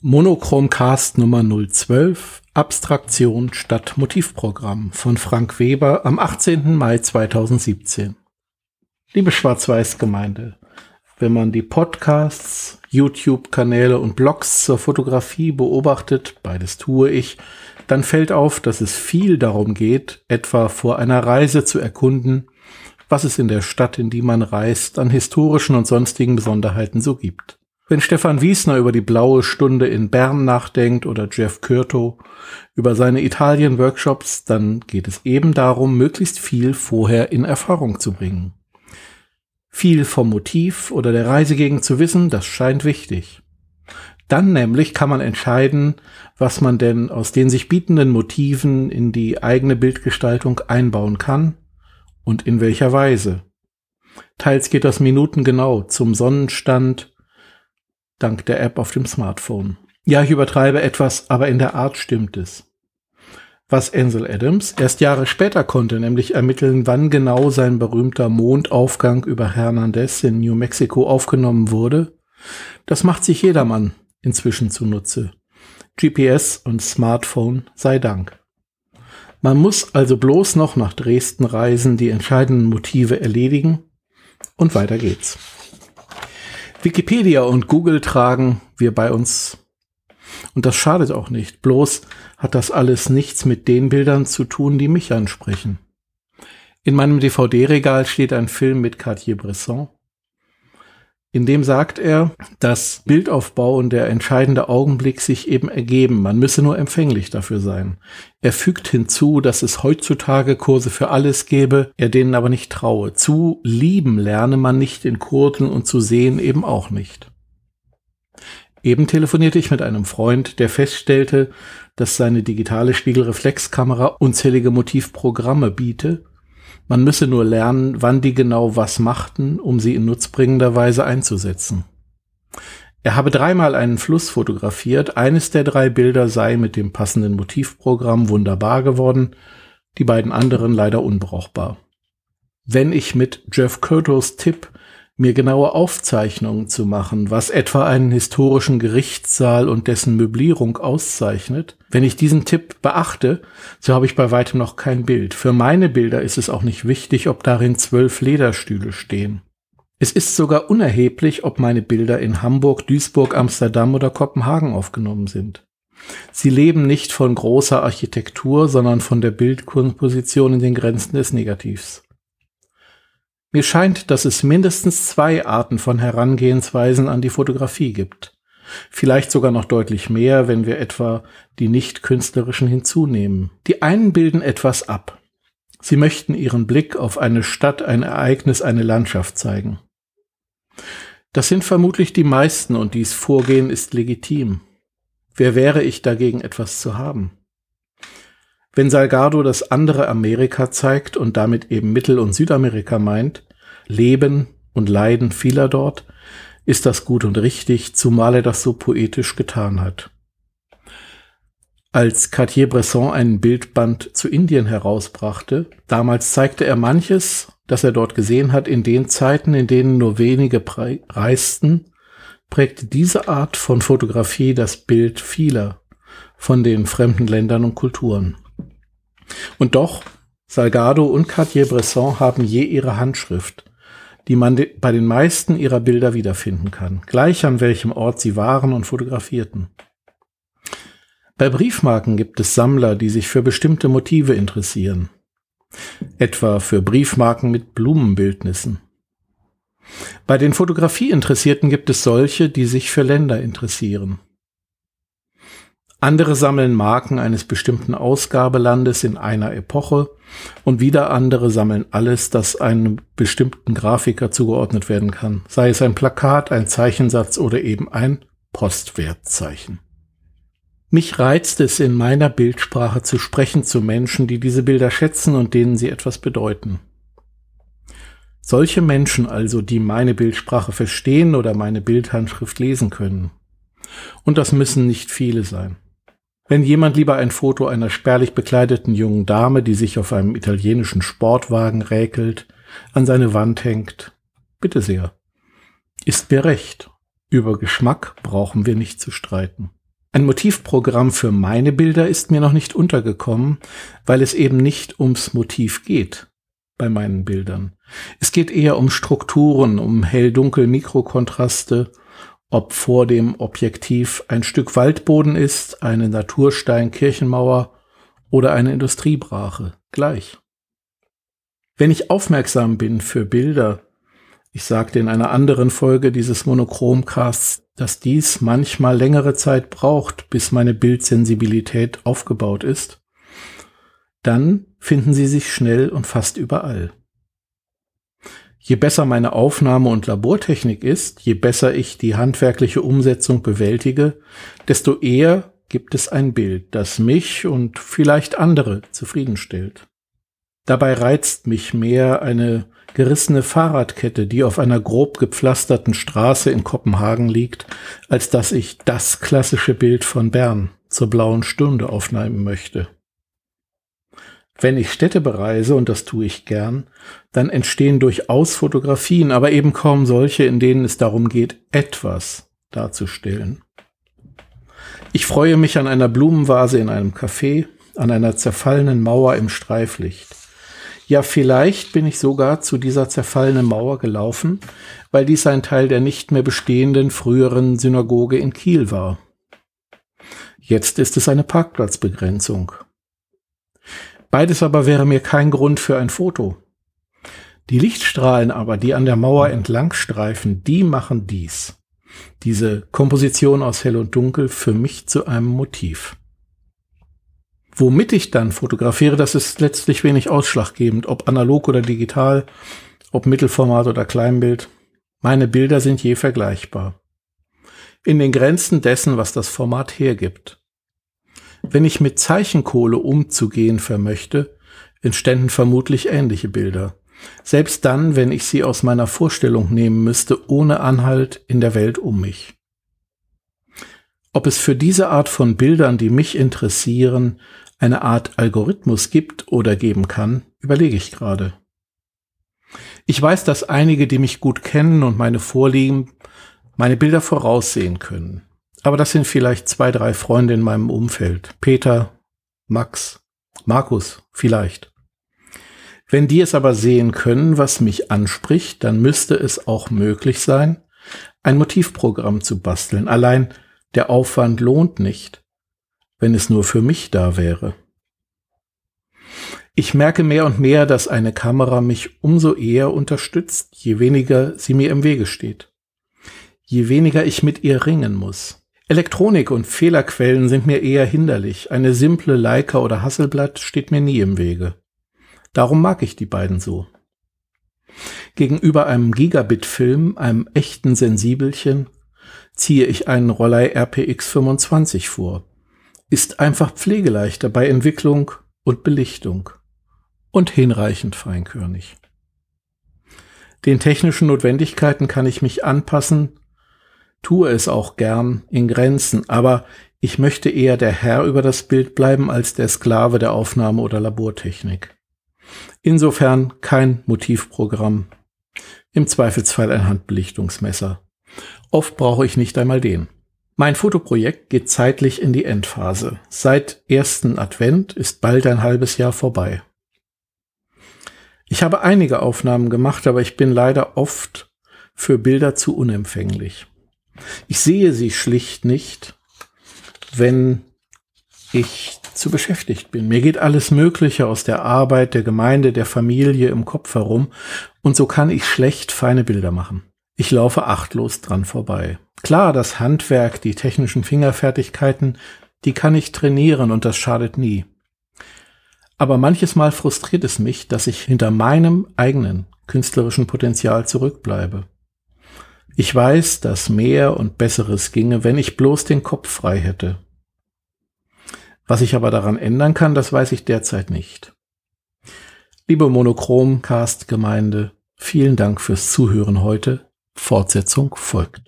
Monochromcast Nummer 012 Abstraktion statt Motivprogramm von Frank Weber am 18. Mai 2017. Liebe Schwarz-Weiß-Gemeinde, wenn man die Podcasts, YouTube-Kanäle und Blogs zur Fotografie beobachtet, beides tue ich, dann fällt auf, dass es viel darum geht, etwa vor einer Reise zu erkunden, was es in der Stadt, in die man reist, an historischen und sonstigen Besonderheiten so gibt. Wenn Stefan Wiesner über die blaue Stunde in Bern nachdenkt oder Jeff Curto über seine Italien-Workshops, dann geht es eben darum, möglichst viel vorher in Erfahrung zu bringen. Viel vom Motiv oder der Reisegegend zu wissen, das scheint wichtig. Dann nämlich kann man entscheiden, was man denn aus den sich bietenden Motiven in die eigene Bildgestaltung einbauen kann und in welcher Weise. Teils geht das minutengenau zum Sonnenstand, dank der App auf dem Smartphone. Ja, ich übertreibe etwas, aber in der Art stimmt es. Was Ansel Adams erst Jahre später konnte, nämlich ermitteln, wann genau sein berühmter Mondaufgang über Hernandez in New Mexico aufgenommen wurde, das macht sich jedermann inzwischen zunutze. GPS und Smartphone sei Dank. Man muss also bloß noch nach Dresden reisen, die entscheidenden Motive erledigen und weiter geht's. Wikipedia und Google tragen wir bei uns. Und das schadet auch nicht. Bloß hat das alles nichts mit den Bildern zu tun, die mich ansprechen. In meinem DVD-Regal steht ein Film mit Cartier-Bresson. In dem sagt er, dass Bildaufbau und der entscheidende Augenblick sich eben ergeben. Man müsse nur empfänglich dafür sein. Er fügt hinzu, dass es heutzutage Kurse für alles gäbe, er denen aber nicht traue. Zu lieben lerne man nicht in Kursen und zu sehen eben auch nicht. Eben telefonierte ich mit einem Freund, der feststellte, dass seine digitale Spiegelreflexkamera unzählige Motivprogramme biete man müsse nur lernen, wann die genau was machten, um sie in nutzbringender Weise einzusetzen. Er habe dreimal einen Fluss fotografiert, eines der drei Bilder sei mit dem passenden Motivprogramm wunderbar geworden, die beiden anderen leider unbrauchbar. Wenn ich mit Jeff Curtos Tipp mir genaue Aufzeichnungen zu machen, was etwa einen historischen Gerichtssaal und dessen Möblierung auszeichnet. Wenn ich diesen Tipp beachte, so habe ich bei weitem noch kein Bild. Für meine Bilder ist es auch nicht wichtig, ob darin zwölf Lederstühle stehen. Es ist sogar unerheblich, ob meine Bilder in Hamburg, Duisburg, Amsterdam oder Kopenhagen aufgenommen sind. Sie leben nicht von großer Architektur, sondern von der Bildkomposition in den Grenzen des Negativs. Mir scheint, dass es mindestens zwei Arten von Herangehensweisen an die Fotografie gibt. Vielleicht sogar noch deutlich mehr, wenn wir etwa die nicht künstlerischen hinzunehmen. Die einen bilden etwas ab. Sie möchten ihren Blick auf eine Stadt, ein Ereignis, eine Landschaft zeigen. Das sind vermutlich die meisten und dies Vorgehen ist legitim. Wer wäre ich dagegen etwas zu haben? Wenn Salgado das andere Amerika zeigt und damit eben Mittel- und Südamerika meint, Leben und Leiden vieler dort, ist das gut und richtig, zumal er das so poetisch getan hat. Als Cartier-Bresson einen Bildband zu Indien herausbrachte, damals zeigte er manches, das er dort gesehen hat, in den Zeiten, in denen nur wenige reisten, prägte diese Art von Fotografie das Bild vieler von den fremden Ländern und Kulturen. Und doch, Salgado und Cartier-Bresson haben je ihre Handschrift, die man bei den meisten ihrer Bilder wiederfinden kann, gleich an welchem Ort sie waren und fotografierten. Bei Briefmarken gibt es Sammler, die sich für bestimmte Motive interessieren, etwa für Briefmarken mit Blumenbildnissen. Bei den Fotografieinteressierten gibt es solche, die sich für Länder interessieren. Andere sammeln Marken eines bestimmten Ausgabelandes in einer Epoche und wieder andere sammeln alles, das einem bestimmten Grafiker zugeordnet werden kann, sei es ein Plakat, ein Zeichensatz oder eben ein Postwertzeichen. Mich reizt es, in meiner Bildsprache zu sprechen zu Menschen, die diese Bilder schätzen und denen sie etwas bedeuten. Solche Menschen also, die meine Bildsprache verstehen oder meine Bildhandschrift lesen können. Und das müssen nicht viele sein. Wenn jemand lieber ein Foto einer spärlich bekleideten jungen Dame, die sich auf einem italienischen Sportwagen räkelt, an seine Wand hängt, bitte sehr. Ist mir recht. Über Geschmack brauchen wir nicht zu streiten. Ein Motivprogramm für meine Bilder ist mir noch nicht untergekommen, weil es eben nicht ums Motiv geht bei meinen Bildern. Es geht eher um Strukturen, um hell-dunkel-Mikrokontraste, ob vor dem Objektiv ein Stück Waldboden ist, eine Naturstein-Kirchenmauer oder eine Industriebrache. Gleich. Wenn ich aufmerksam bin für Bilder, ich sagte in einer anderen Folge dieses Monochromcasts, dass dies manchmal längere Zeit braucht, bis meine Bildsensibilität aufgebaut ist, dann finden sie sich schnell und fast überall. Je besser meine Aufnahme und Labortechnik ist, je besser ich die handwerkliche Umsetzung bewältige, desto eher gibt es ein Bild, das mich und vielleicht andere zufriedenstellt. Dabei reizt mich mehr eine gerissene Fahrradkette, die auf einer grob gepflasterten Straße in Kopenhagen liegt, als dass ich das klassische Bild von Bern zur blauen Stunde aufnehmen möchte. Wenn ich Städte bereise, und das tue ich gern, dann entstehen durchaus Fotografien, aber eben kaum solche, in denen es darum geht, etwas darzustellen. Ich freue mich an einer Blumenvase in einem Café, an einer zerfallenen Mauer im Streiflicht. Ja, vielleicht bin ich sogar zu dieser zerfallenen Mauer gelaufen, weil dies ein Teil der nicht mehr bestehenden früheren Synagoge in Kiel war. Jetzt ist es eine Parkplatzbegrenzung. Beides aber wäre mir kein Grund für ein Foto. Die Lichtstrahlen aber, die an der Mauer entlang streifen, die machen dies. Diese Komposition aus Hell und Dunkel für mich zu einem Motiv. Womit ich dann fotografiere, das ist letztlich wenig ausschlaggebend, ob analog oder digital, ob Mittelformat oder Kleinbild. Meine Bilder sind je vergleichbar. In den Grenzen dessen, was das Format hergibt. Wenn ich mit Zeichenkohle umzugehen vermöchte, entständen vermutlich ähnliche Bilder. Selbst dann, wenn ich sie aus meiner Vorstellung nehmen müsste, ohne Anhalt in der Welt um mich. Ob es für diese Art von Bildern, die mich interessieren, eine Art Algorithmus gibt oder geben kann, überlege ich gerade. Ich weiß, dass einige, die mich gut kennen und meine Vorlieben, meine Bilder voraussehen können. Aber das sind vielleicht zwei, drei Freunde in meinem Umfeld. Peter, Max, Markus, vielleicht. Wenn die es aber sehen können, was mich anspricht, dann müsste es auch möglich sein, ein Motivprogramm zu basteln. Allein der Aufwand lohnt nicht wenn es nur für mich da wäre. Ich merke mehr und mehr, dass eine Kamera mich umso eher unterstützt, je weniger sie mir im Wege steht. Je weniger ich mit ihr ringen muss. Elektronik und Fehlerquellen sind mir eher hinderlich. Eine simple Leica oder Hasselblatt steht mir nie im Wege. Darum mag ich die beiden so. Gegenüber einem Gigabit-Film, einem echten Sensibelchen, ziehe ich einen Rollei RPX 25 vor ist einfach pflegeleichter bei Entwicklung und Belichtung und hinreichend feinkörnig. Den technischen Notwendigkeiten kann ich mich anpassen, tue es auch gern in Grenzen, aber ich möchte eher der Herr über das Bild bleiben als der Sklave der Aufnahme oder Labortechnik. Insofern kein Motivprogramm, im Zweifelsfall ein Handbelichtungsmesser. Oft brauche ich nicht einmal den. Mein Fotoprojekt geht zeitlich in die Endphase. Seit ersten Advent ist bald ein halbes Jahr vorbei. Ich habe einige Aufnahmen gemacht, aber ich bin leider oft für Bilder zu unempfänglich. Ich sehe sie schlicht nicht, wenn ich zu beschäftigt bin. Mir geht alles Mögliche aus der Arbeit, der Gemeinde, der Familie im Kopf herum und so kann ich schlecht feine Bilder machen. Ich laufe achtlos dran vorbei. Klar, das Handwerk, die technischen Fingerfertigkeiten, die kann ich trainieren und das schadet nie. Aber manches Mal frustriert es mich, dass ich hinter meinem eigenen künstlerischen Potenzial zurückbleibe. Ich weiß, dass mehr und Besseres ginge, wenn ich bloß den Kopf frei hätte. Was ich aber daran ändern kann, das weiß ich derzeit nicht. Liebe Monochromcast-Gemeinde, vielen Dank fürs Zuhören heute. Fortsetzung folgt.